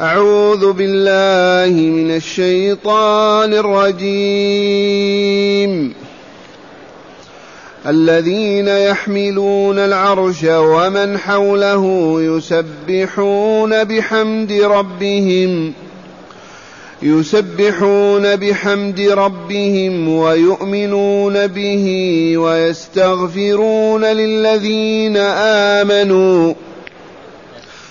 أعوذ بالله من الشيطان الرجيم. الذين يحملون العرش ومن حوله يسبحون بحمد ربهم يسبحون بحمد ربهم ويؤمنون به ويستغفرون للذين آمنوا.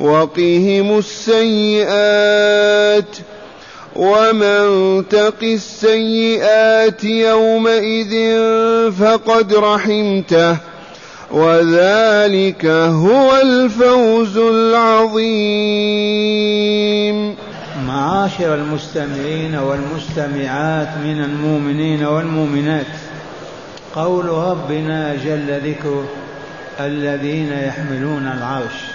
وقهم السيئات ومن تق السيئات يومئذ فقد رحمته وذلك هو الفوز العظيم. معاشر المستمعين والمستمعات من المؤمنين والمؤمنات قول ربنا جل ذكره الذين يحملون العرش.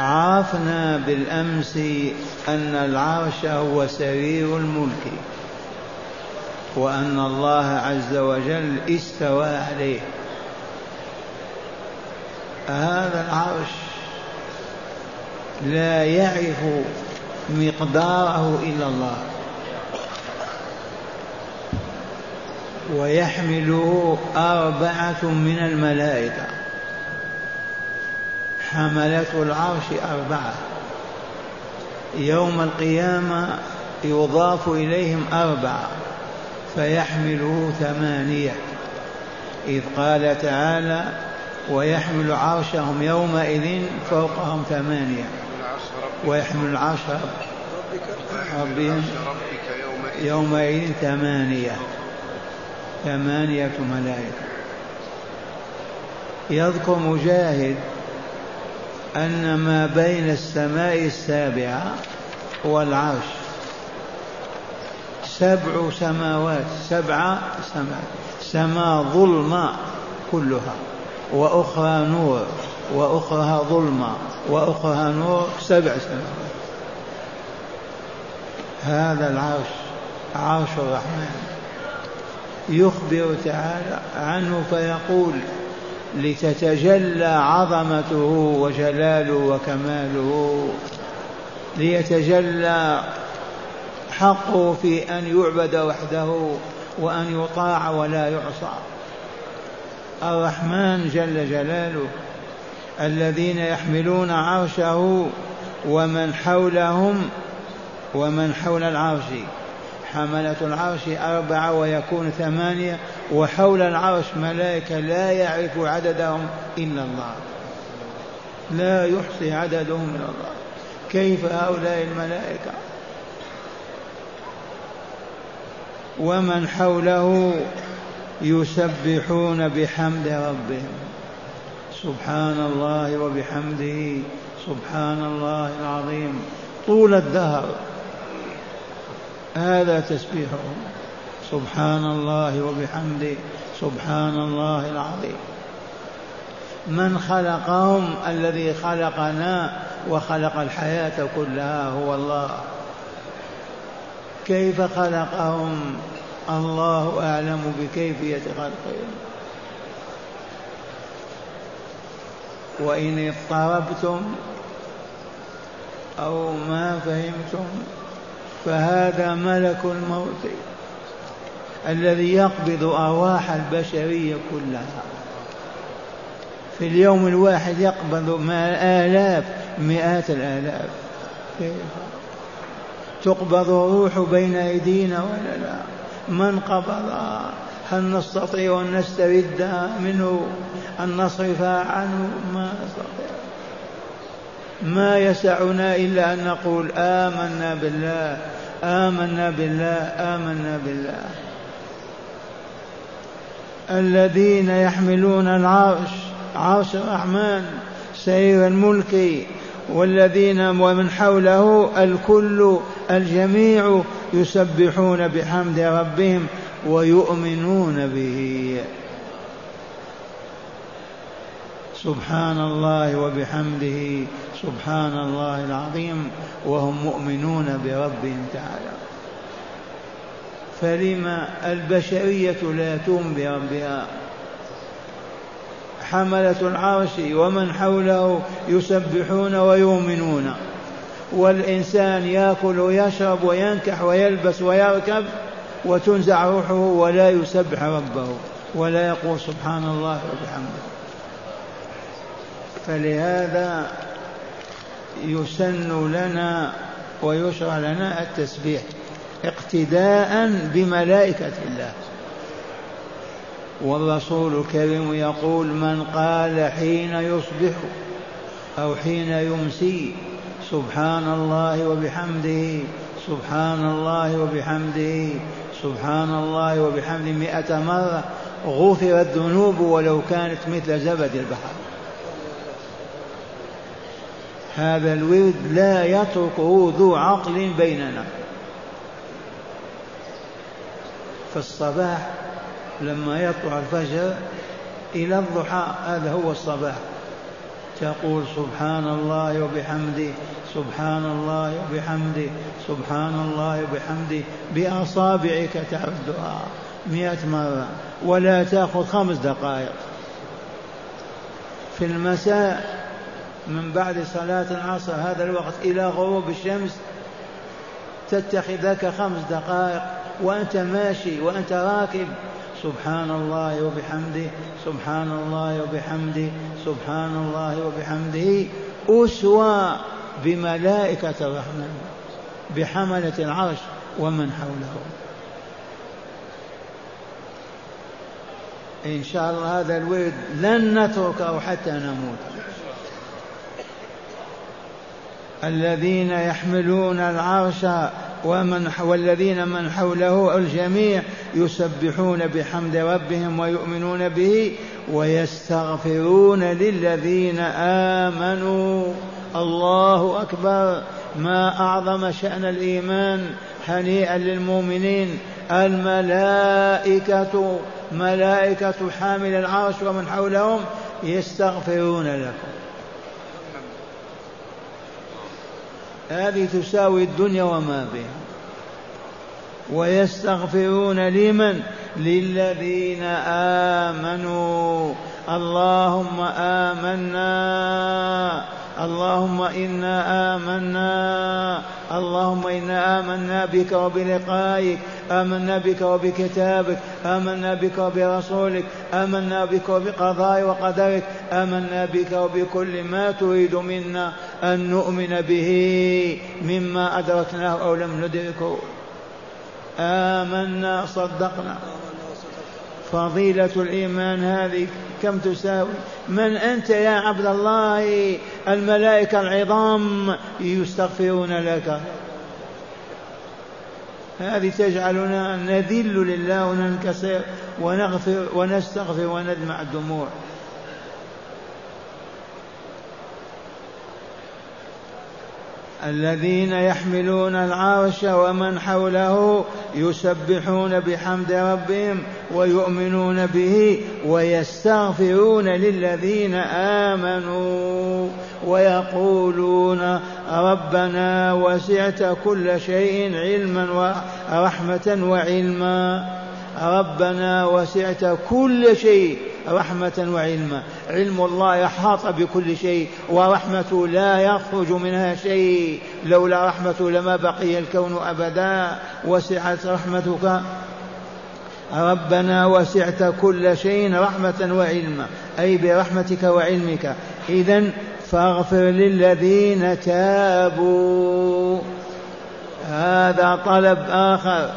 عرفنا بالأمس أن العرش هو سرير الملك وأن الله عز وجل استوى عليه. هذا العرش لا يعرف مقداره إلا الله. ويحمله أربعة من الملائكة. حملة العرش أربعة. يوم القيامة يضاف إليهم أربعة فيحمله ثمانية. إذ قال تعالى ويحمل عرشهم يومئذ فوقهم ثمانية. ويحمل العرش ربهم يومئذ ثمانية. ثمانية ملائكة. يذكر مجاهد أن ما بين السماء السابعة والعرش سبع سماوات سبع سماوات. سماء ظلمة كلها وأخرى نور وأخرى ظلمة وأخرى نور سبع سماوات. هذا العرش عرش الرحمن. يخبر تعالى عنه فيقول لتتجلى عظمته وجلاله وكماله ليتجلى حقه في أن يعبد وحده وأن يطاع ولا يعصى. الرحمن جل جلاله الذين يحملون عرشه ومن حولهم ومن حول العرش. حملة العرش أربعة ويكون ثمانية وحول العرش ملائكة لا يعرف عددهم إلا الله. لا يحصي عددهم إلا الله. كيف هؤلاء الملائكة؟ ومن حوله يسبحون بحمد ربهم. سبحان الله وبحمده. سبحان الله العظيم. طول الدهر. هذا تسبيحهم سبحان الله وبحمده. سبحان الله العظيم. من خلقهم الذي خلقنا وخلق الحياة كلها هو الله. كيف خلقهم؟ الله أعلم بكيفية خلقهم. وإن اضطربتم أو ما فهمتم فهذا ملك الموت الذي يقبض أرواح البشرية كلها. في اليوم الواحد يقبض آلاف مئات الآلاف. كيف تقبض الروح بين أيدينا ولا لا؟ من قبضها؟ هل نستطيع أن نستردها منه؟ أن نصرفها عنه؟ ما نستطيع. ما يسعنا إلا أن نقول آمنا بالله آمنا بالله آمنا بالله. الذين يحملون العرش عرش الرحمن سير الملك والذين ومن حوله الكل الجميع يسبحون بحمد ربهم ويؤمنون به. سبحان الله وبحمده. سبحان الله العظيم وهم مؤمنون بربهم تعالى. فلما البشرية لا تؤمن بربها؟ حملة العرش ومن حوله يسبحون ويؤمنون. والإنسان يأكل ويشرب وينكح ويلبس ويركب وتنزع روحه ولا يسبح ربه ولا يقول سبحان الله وبحمده. فلهذا يسن لنا ويشرع لنا التسبيح اقتداء بملائكة الله. والرسول الكريم يقول من قال حين يصبح أو حين يمسي سبحان الله وبحمده سبحان الله وبحمده سبحان الله وبحمده مئة مرة غفرت ذنوب ولو كانت مثل زبد البحر. هذا الورد لا يتركه ذو عقل بيننا. في الصباح لما يطلع الفجر إلى الضحى هذا هو الصباح. تقول سبحان الله وبحمده سبحان الله وبحمده سبحان الله وبحمده بأصابعك تعدها مئة مرة ولا تأخذ خمس دقائق. في المساء من بعد صلاة العصر هذا الوقت إلى غروب الشمس تتخذ لك خمس دقائق وأنت ماشي وأنت راكب. سبحان الله وبحمده سبحان الله وبحمده سبحان الله وبحمده. أسوى بملائكة الرحمن بحملة العرش ومن حوله. إن شاء الله هذا الورد لن نتركه حتى نموت. الذين يحملون العرش ومن والذين من حوله الجميع يسبحون بحمد ربهم ويؤمنون به ويستغفرون للذين آمنوا. الله أكبر. ما أعظم شأن الإيمان هنيئا للمؤمنين. الملائكة ملائكة حامل العرش ومن حولهم يستغفرون لكم. هذه تساوي الدنيا وما بها. ويستغفرون لمن؟ للذين آمنوا. اللهم آمنا. اللهم إنا آمنا. اللهم إنا آمنا بك وبلقائك. آمنا بك وبكتابك. آمنا بك وبرسولك. آمنا بك وبقضاء وقدرك. آمنا بك وبكل ما تريد منا أن نؤمن به. مما أدركناه أو لم ندركه. آمنا صدقنا. فضيلة الإيمان هذه. كم تساوي؟ من أنت يا عبد الله الملائكة العظام يستغفرون لك. هذه تجعلنا نذل لله وننكسر ونغفر ونستغفر وندمع الدموع. الذين يحملون العرش ومن حوله يسبحون بحمد ربهم ويؤمنون به ويستغفرون للذين آمنوا ويقولون ربنا وسعت كل شيء علما ورحمة وعلما. ربنا وسعت كل شيء رحمة وعلما. علم الله أحاط بكل شيء ورحمته لا يخرج منها شيء. لولا رحمته لما بقي الكون أبدا. وسعت رحمتك. ربنا وسعت كل شيء رحمة وعلما. أي برحمتك وعلمك. إذا فاغفر للذين تابوا. هذا طلب آخر.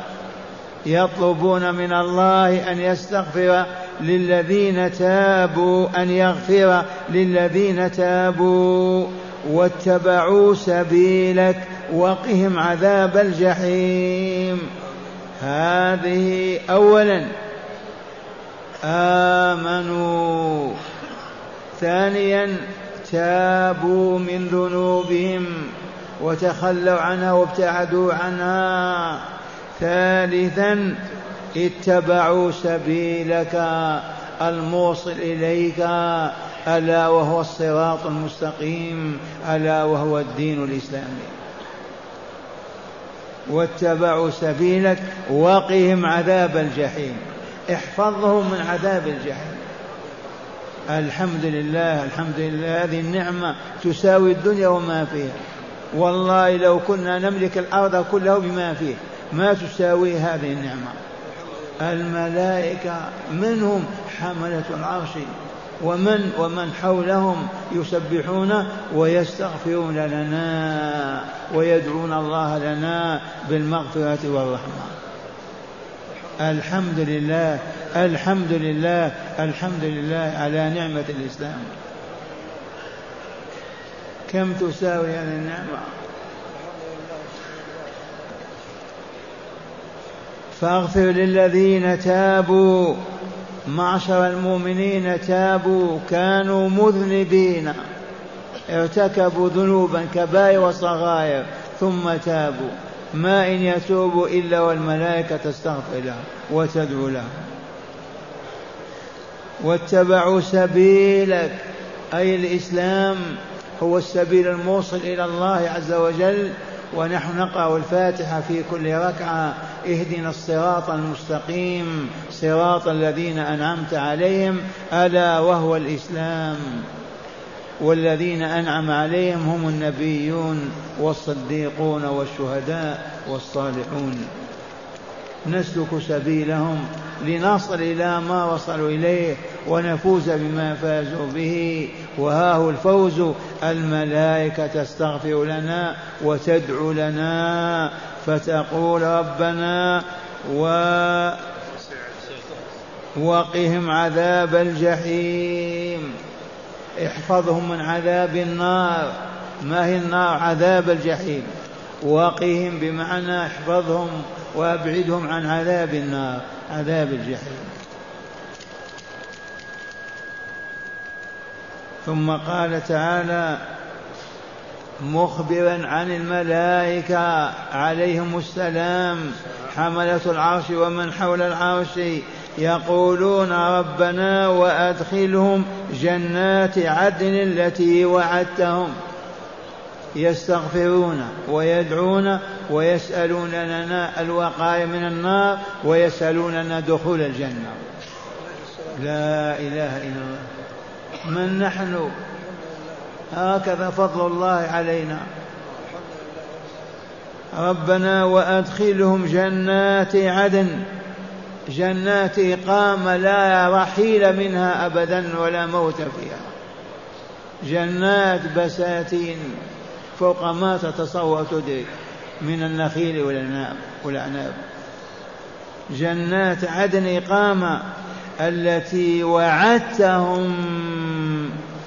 يطلبون من الله أن يستغفر. للذين تابوا أن يغفر للذين تابوا واتبعوا سبيلك وقهم عذاب الجحيم. هذه أولا. آمنوا. ثانيا تابوا من ذنوبهم وتخلوا عنها وابتعدوا عنها. ثالثا اتبعوا سبيلك الموصل إليك ألا وهو الصراط المستقيم ألا وهو الدين الإسلامي. واتبعوا سبيلك وقهم عذاب الجحيم. احفظهم من عذاب الجحيم. الحمد لله الحمد لله هذه النعمة تساوي الدنيا وما فيها. والله لو كنا نملك الأرض كلها بما فيه ما تساوي هذه النعمة. الملائكة منهم حملة العرش ومن ومن حولهم يسبحون ويستغفرون لنا ويدعون الله لنا بالمغفرة والرحمة. الحمد لله الحمد لله الحمد لله على نعمة الإسلام. كم تساوي هذه النعمة؟ فاغفر للذين تابوا. معشر المؤمنين تابوا كانوا مذنبين. ارتكبوا ذنوبا كبائر وصغائر ثم تابوا. ما إن يتوبوا إلا والملائكة تستغفر لهم وتدعو لهم. واتبعوا سبيلك. أي الإسلام هو السبيل الموصل إلى الله عز وجل. ونحن نقرأ الفاتحة في كل ركعة. اهدنا الصراط المستقيم صراط الذين أنعمت عليهم ألا وهو الإسلام. والذين أنعم عليهم هم النبيون والصديقون والشهداء والصالحون. نسلك سبيلهم لنصل إلى ما وصلوا إليه ونفوز بما فازوا به. وها هو الفوز. الملائكة تستغفر لنا وتدعو لنا فتقول ربنا و وقهم عذاب الجحيم. احفظهم من عذاب النار. ما هي النار؟ عذاب الجحيم. وقهم بمعنى احفظهم وابعدهم عن عذاب النار عذاب الجحيم. ثم قال تعالى مخبرا عن الملائكة عليهم السلام حملة العرش ومن حول العرش يقولون ربنا وأدخلهم جنات عدن التي وعدتهم. يستغفرون ويدعون ويسألون لنا الوقاية من النار ويسألوننا دخول الجنة. لا إله إلا الله. من نحن؟ هكذا فضل الله علينا. ربنا وأدخلهم جنات عدن. جنات إقامة لا رحيل منها أبدا ولا موت فيها. جنات بساتين. فوق ما تتصور تدرك من النخيل والعناب والأعناب جنات عدن إقامة التي وعدتهم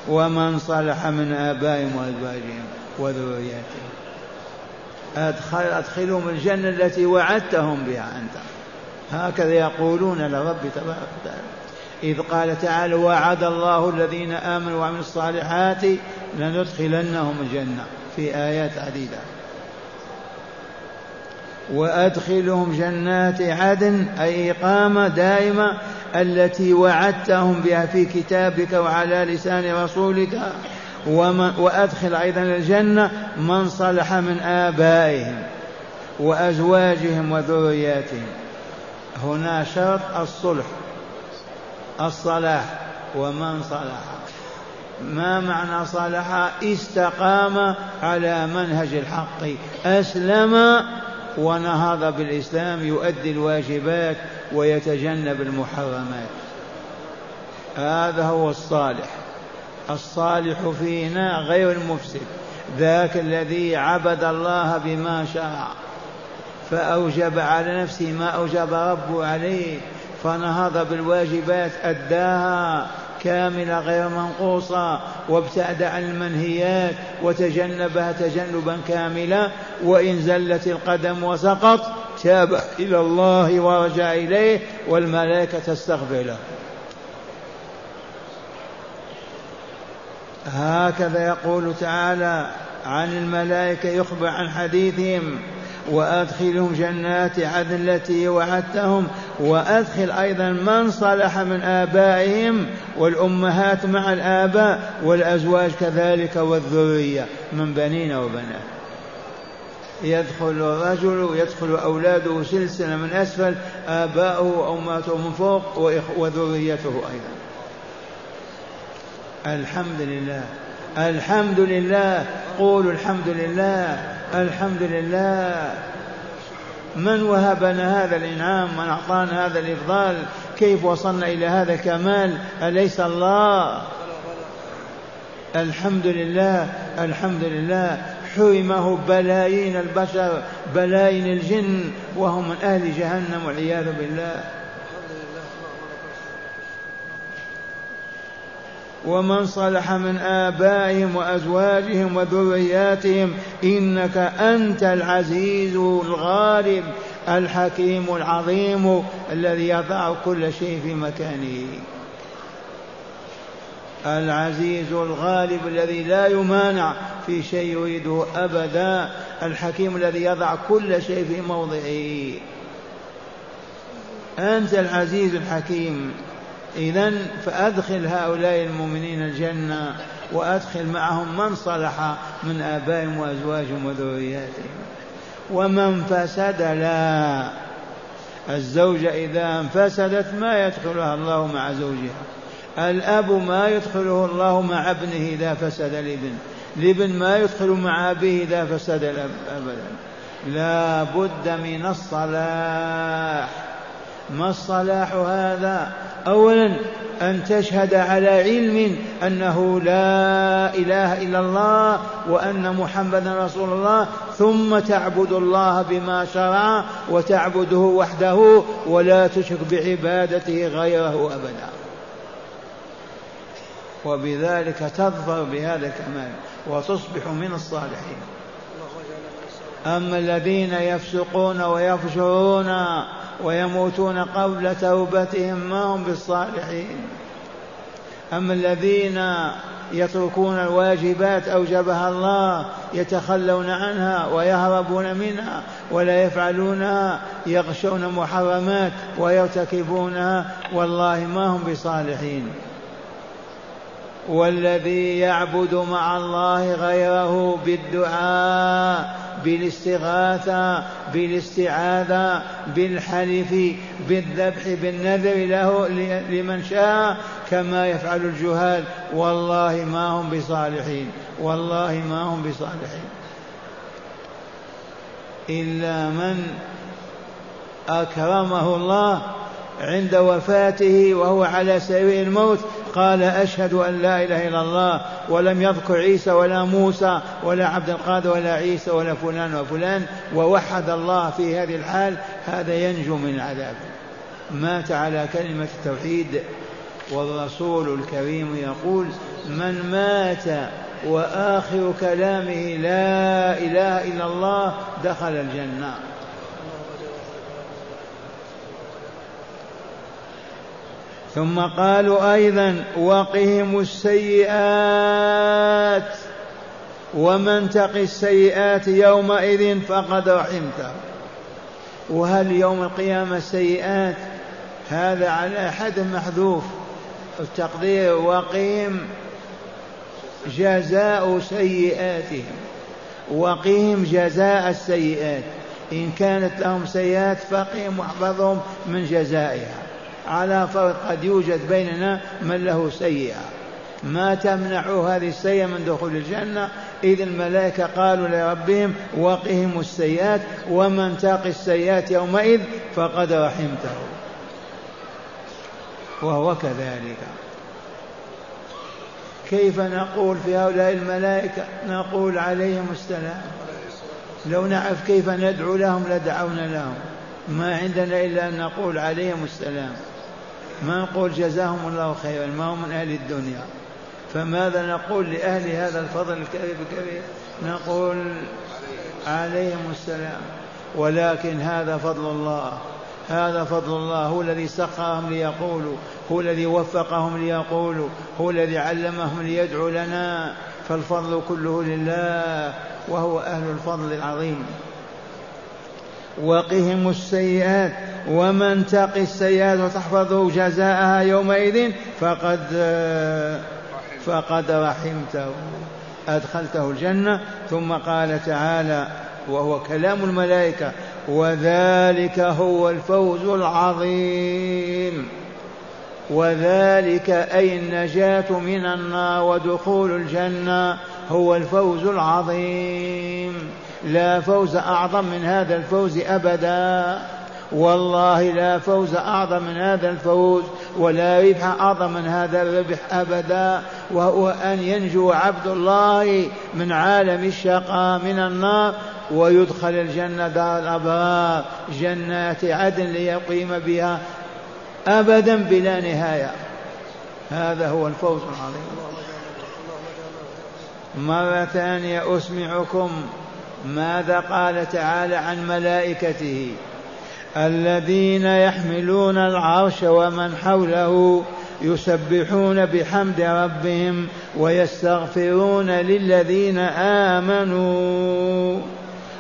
ومن صلح من آبائهم وأزواجهم وذرياتهم. أدخل أدخلهم الجنة التي وعدتهم بها أنت. هكذا يقولون لرب تبارك وتعالى. إذ قال تعالى وعد الله الذين آمنوا وعملوا الصالحات لندخلنهم الجنة. في آيات عديدة. وأدخلهم جنات عدن أي إقامة دائمة التي وعدتهم بها في كتابك وعلى لسان رسولك. وأدخل أيضا الجنة من صلح من آبائهم وأزواجهم وذرياتهم. هنا شرط الصلح الصلاح ومن صلح. ما معنى صلح استقام على منهج الحق أسلم ونهض بالإسلام يؤدي الواجبات ويتجنب المحرمات. هذا هو الصالح. الصالح فينا غير المفسد ذاك الذي عبد الله بما شاء فأوجب على نفسه ما أوجب ربه عليه فنهض بالواجبات أداها كاملة غير منقوصة وابتعد عن المنهيات وتجنبها تجنبا كاملا وإن زلت القدم وسقط تاب إلى الله ورجع إليه والملائكة تستغفر له. هكذا يقول تعالى عن الملائكة يخبر عن حديثهم وأدخلهم جنات عدن التي وعدتهم وأدخل أيضا من صلح من آبائهم والأمهات مع الآباء والأزواج كذلك والذرية من بنين وبنات يدخل الرجل يدخل أولاده سلسلة من أسفل آباؤه وأمهاته من فوق وذريته أيضا. الحمد لله الحمد لله قولوا الحمد لله. الحمد لله. من وهبنا هذا الإنعام؟ من أعطانا هذا الإفضال؟ كيف وصلنا إلى هذا الكمال؟ أليس الله؟ الحمد لله الحمد لله. حرمه بلايين البشر بلايين الجن وهم من أهل جهنم والعياذ بالله. ومن صلح من آبائهم وأزواجهم وذرياتهم إنك أنت العزيز الغالب الحكيم العظيم الذي يضع كل شيء في مكانه. العزيز الغالب الذي لا يمانع في شيء يريده أبدا الحكيم الذي يضع كل شيء في موضعه. أنت العزيز الحكيم. إذا فأدخل هؤلاء المؤمنين الجنة وأدخل معهم من صلح من آبائهم وأزواجهم وذرياتهم. ومن فسد لا. الزوجة إذا انفسدت ما يدخلها الله مع زوجها. الأب ما يدخله الله مع ابنه إذا فسد الابن. الابن ما يدخل مع أبيه إذا فسد الأب أبدا. لا بد من الصلاح. ما الصلاح هذا؟ اولا أن تشهد على علم أنه لا إله إلا الله وأن محمدا رسول الله ثم تعبد الله بما شرع وتعبده وحده ولا تشرك بعبادته غيره أبدا. وبذلك تظفر بهذا الكمال وتصبح من الصالحين. اما الذين يفسقون ويفجرون ويموتون قبل توبتهم ما هم بالصالحين؟ أما الذين يتركون الواجبات أوجبها الله يتخلون عنها ويهربون منها ولا يفعلونها يغشون محرمات ويرتكبونها والله ما هم بصالحين. والذي يعبد مع الله غيره بالدعاء بالاستغاثة بالاستعاذة بالحلف بالذبح بالنذر له لمن شاء كما يفعل الجهال. والله ما هم بصالحين والله ما هم بصالحين. إلا من أكرمه الله عند وفاته وهو على سرير الموت قال أشهد أن لا إله إلا الله ولم يذكر عيسى ولا موسى ولا عبد القادر ولا عيسى ولا فلان وفلان ووحد الله في هذه الحال. هذا ينجو من العذاب. مات على كلمة التوحيد والرسول الكريم يقول من مات وآخر كلامه لا إله إلا الله دخل الجنة. ثم قالوا أيضا وقهم السيئات ومن تق السيئات يومئذ فقد رحمته. وهل يوم القيامة السيئات هذا على حد محذوف. التقدير وقهم جزاء سيئاتهم وقهم جزاء السيئات. إن كانت لهم سيئات فقهم واحفظهم من جزائها. على فرق قد يوجد بيننا من له سيئة. ما تمنع هذه السيئة من دخول الجنة؟ إذ الملائكة قالوا لربهم وقهم السيئات ومن تقي السيئات يومئذ فقد رحمته. وهو كذلك. كيف نقول في هؤلاء الملائكة؟ نقول عليهم السلام. لو نعرف كيف ندعو لهم لدعونا لهم. ما عندنا إلا أن نقول عليهم السلام. ما نقول جزاهم الله خيرا ما هم من أهل الدنيا. فماذا نقول لأهل هذا الفضل الكبير نقول عليهم السلام. ولكن هذا فضل الله هذا فضل الله هو الذي سخرهم ليقولوا هو الذي وفقهم ليقولوا هو الذي علمهم ليدعوا لنا. فالفضل كله لله وهو أهل الفضل العظيم. وقهم السيئات ومن تقي السيئات وتحفظه جزاءها يومئذ فقد فقد رحمته أدخلته الجنة. ثم قال تعالى وهو كلام الملائكة وذلك هو الفوز العظيم. وذلك أي النجاة من النار ودخول الجنة هو الفوز العظيم. لا فوز أعظم من هذا الفوز أبدا. والله لا فوز أعظم من هذا الفوز ولا ربح أعظم من هذا الربح أبدا. وهو أن ينجو عبد الله من عالم الشقاء من النار ويدخل الجنة دار الأبرار. جنات عدن ليقيم بها أبدا بلا نهاية. هذا هو الفوز العظيم. مرة ثانية أسمعكم. ماذا قال تعالى عن ملائكته؟ الذين يحملون العرش ومن حوله يسبحون بحمد ربهم ويستغفرون للذين آمنوا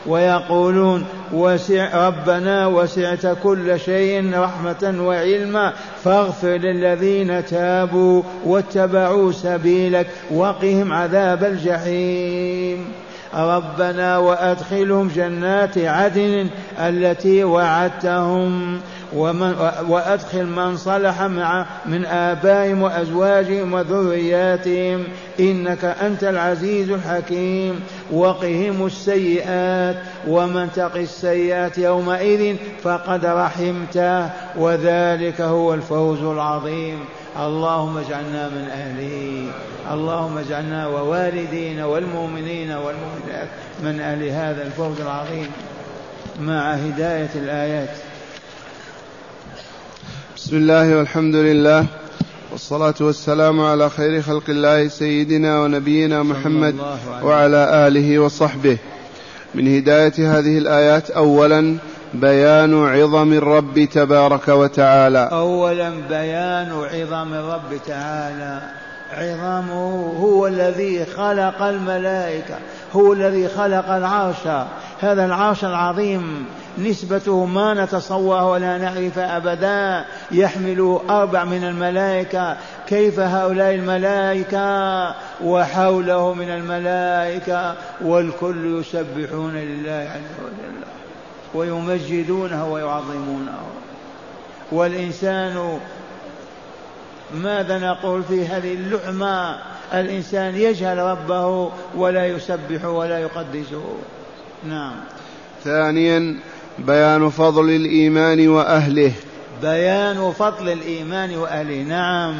ويقولون وسع ربنا وسعت كل شيء رحمة وعلما فاغفر للذين تابوا واتبعوا سبيلك وقهم عذاب الجحيم. ربنا وأدخلهم جنات عدن التي وعدتهم ومن وأدخل من صلح مع من آبائهم وأزواجهم وذرياتهم. إنك أنت العزيز الحكيم. وقهم السيئات. ومن تق السيئات يومئذ فقد رحمته. وذلك هو الفوز العظيم. اللهم اجعلنا من أهله. اللهم اجعلنا ووالدينا والمؤمنين والمؤمنات من أهل هذا الفوز العظيم مع هداية الآيات. بسم الله والحمد لله والصلاة والسلام على خير خلق الله سيدنا ونبينا محمد وعلى آله وصحبه. من هداية هذه الآيات أولا بيان عظم الرب تبارك وتعالى. اولا بيان عظم الرب تعالى. عظمه هو الذي خلق الملائكة هو الذي خلق العرش. هذا العرش العظيم نسبته ما نتصور ولا نعرف أبدا. يحمل أربع من الملائكة. كيف هؤلاء الملائكة؟ وحوله من الملائكة. والكل يسبحون لله عز وجل. ويمجدونه ويعظمونه. والإنسان ماذا نقول في هذه اللعمة الإنسان يجهل ربه ولا يسبح ولا يقدسه. نعم. ثانيا بيان فضل الإيمان وأهله. بيان فضل الإيمان وأهله. نعم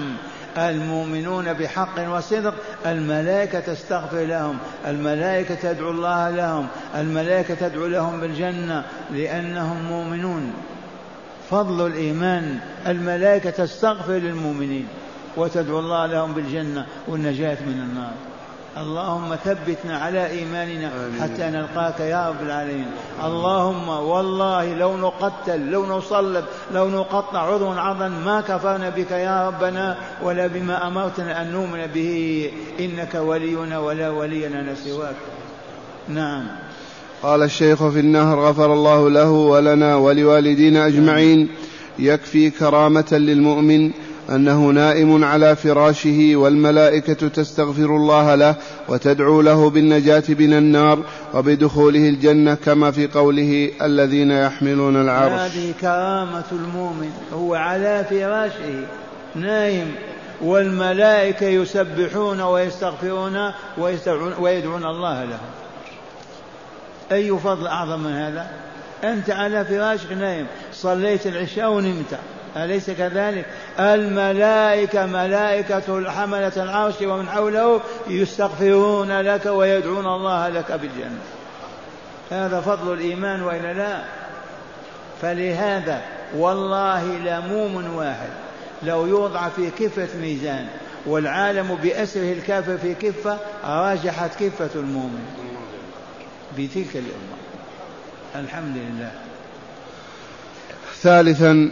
المؤمنون بحق وصدق الملائكة تستغفر لهم الملائكة تدعو الله لهم الملائكة تدعو لهم بالجنة لأنهم مؤمنون. فضل الإيمان الملائكة تستغفر للمؤمنين وتدعو الله لهم بالجنة والنجاة من النار. اللهم ثبتنا على إيماننا حتى نلقاك يا رب العالمين. اللهم والله لو نقتل لو نصلب لو نقطع عضوا عضا ما كفرنا بك يا ربنا ولا بما أمرتنا أن نؤمن به. إنك ولينا ولا ولي لنا سواك نعم. قال الشيخ في النهر غفر الله له ولنا ولوالدينا أجمعين. يكفي كرامة للمؤمن أنه نائم على فراشه والملائكة تستغفر الله له وتدعو له بالنجاة من النار وبدخوله الجنة كما في قوله الذين يحملون العرش. هذه كرامة المؤمن هو على فراشه نايم والملائكة يسبحون ويستغفرون ويدعون الله له. أي فضل أعظم من هذا؟ أنت على فراشك نايم صليت العشاء ونمت. أليس كذلك؟ الملائكة ملائكة حملة العرش ومن حوله يستغفرون لك ويدعون الله لك بالجنة. هذا فضل الإيمان وإلا لا؟ فلهذا والله لموم واحد. لو يوضع في كفة ميزان والعالم بأسره الكافة في كفة راجحت كفة المؤمن بتلك الأمة. الحمد لله. ثالثا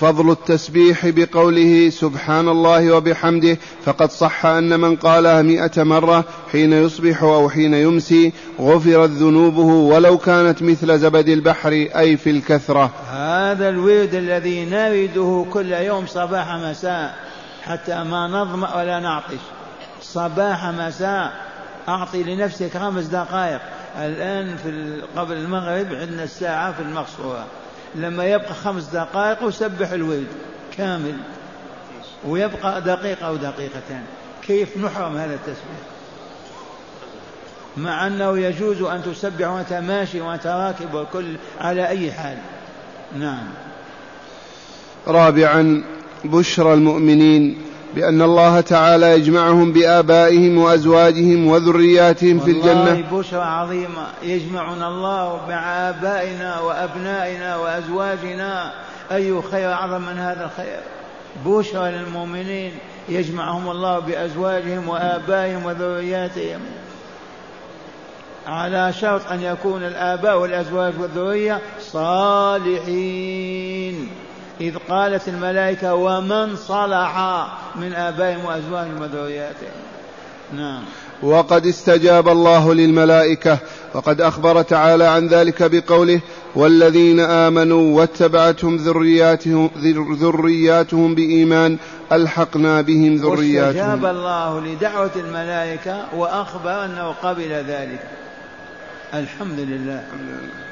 فضل التسبيح بقوله سبحان الله وبحمده فقد صح أن من قالها مئة مرة حين يصبح أو حين يمسي غفرت ذنوبه ولو كانت مثل زبد البحر أي في الكثرة. هذا الورد الذي نرده كل يوم صباح مساء حتى ما نظمأ ولا نعطش. صباح مساء أعطي لنفسك خمس دقائق. الآن في قبل المغرب عندنا الساعة في المقصورة. لما يبقى خمس دقائق وسبح الورد كامل. ويبقى دقيقة أو دقيقتان. كيف نحرم هذا التسبيح؟ مع أنه يجوز أن تسبح وأنت ماشي وأنت راكب وكل على أي حال. نعم. رابعا بشرى المؤمنين بأن الله تعالى يجمعهم بآبائهم وأزواجهم وذرياتهم في الجنة. والله بشرى عظيمة. يجمعنا الله مع آبائنا وأبنائنا وأزواجنا. أي خير أعظم من هذا الخير؟ بشرى للمؤمنين. يجمعهم الله بأزواجهم وآبائهم وذرياتهم. على شرط أن يكون الآباء والأزواج والذرية صالحين. إذ قالت الملائكة ومن صلح من آبائهم وأزواجهم وذرياتهم. نعم. وقد استجاب الله للملائكة وقد أخبر تعالى عن ذلك بقوله والذين آمنوا واتبعتهم ذرياتهم, ذرياتهم بإيمان ألحقنا بهم ذرياتهم. استجاب الله لدعوة الملائكة وأخبر أنه قبل ذلك. الحمد لله, الحمد لله.